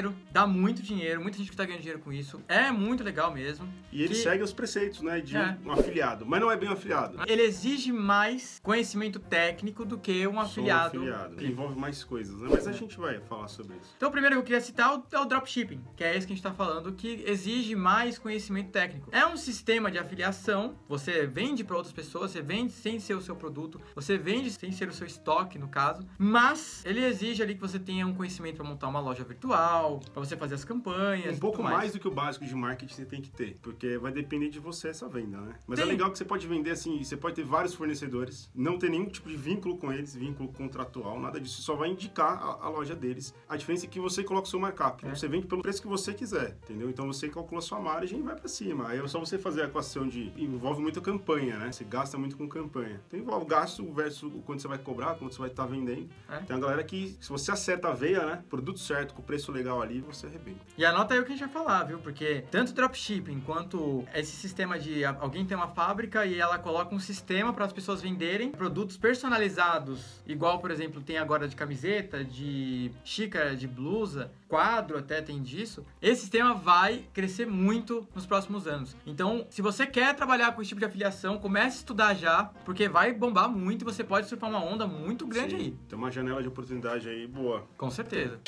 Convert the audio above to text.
dinheiro, dá muito dinheiro, muita gente que tá ganhando dinheiro com isso. É muito legal mesmo. E ele Que- segue os preceitos, né, de É. um afiliado, mas não é bem um afiliado. Ele exige mais conhecimento técnico do que um Só um afiliado. afiliado. Que envolve mais coisas, né? Mas a gente vai falar sobre isso. Então, o primeiro que eu queria citar é o- é o dropshipping, que é esse que a gente está falando, que exige mais conhecimento técnico. É um sistema de afiliação, você vende para outras pessoas, você vende sem ser o seu produto, você vende sem ser o seu estoque, no caso, mas ele exige ali que você tenha um conhecimento para montar uma loja virtual, para você fazer as campanhas. Um pouco tudo mais. do que o básico de marketing você tem que ter, porque vai depender de você essa venda, né? Mas é Tem. legal que você pode vender assim, você pode ter vários fornecedores, não ter nenhum tipo de vínculo com eles, vínculo contratual, nada disso, só vai indicar a, a loja deles. A diferença é que você coloca o seu markup, É. você vende pelo preço que você quiser, entendeu? Então você calcula a sua margem e vai pra cima. Aí é só você fazer a equação de envolve muito campanha, né? Você gasta muito com campanha. Então envolve gasto versus o quanto você vai cobrar, quanto você vai estar vendendo. É. Tem uma galera que se você acerta a veia, né? Produto certo, com preço legal ali, você arrebenta. E anota aí o que a gente vai falar, viu? Porque tanto dropshipping quanto esse sistema de alguém tem uma fábrica e ela coloca um sistema para as pessoas venderem produtos personalizados, igual, por exemplo, tem agora de camiseta, de xícara, de blusa, quadro até tem disso. Esse sistema vai crescer muito nos próximos anos. Então, se você quer trabalhar com esse tipo de afiliação, comece a estudar já, porque vai bombar muito e você pode surfar uma onda muito grande Sim, aí. Tem uma janela de oportunidade aí boa. Com certeza.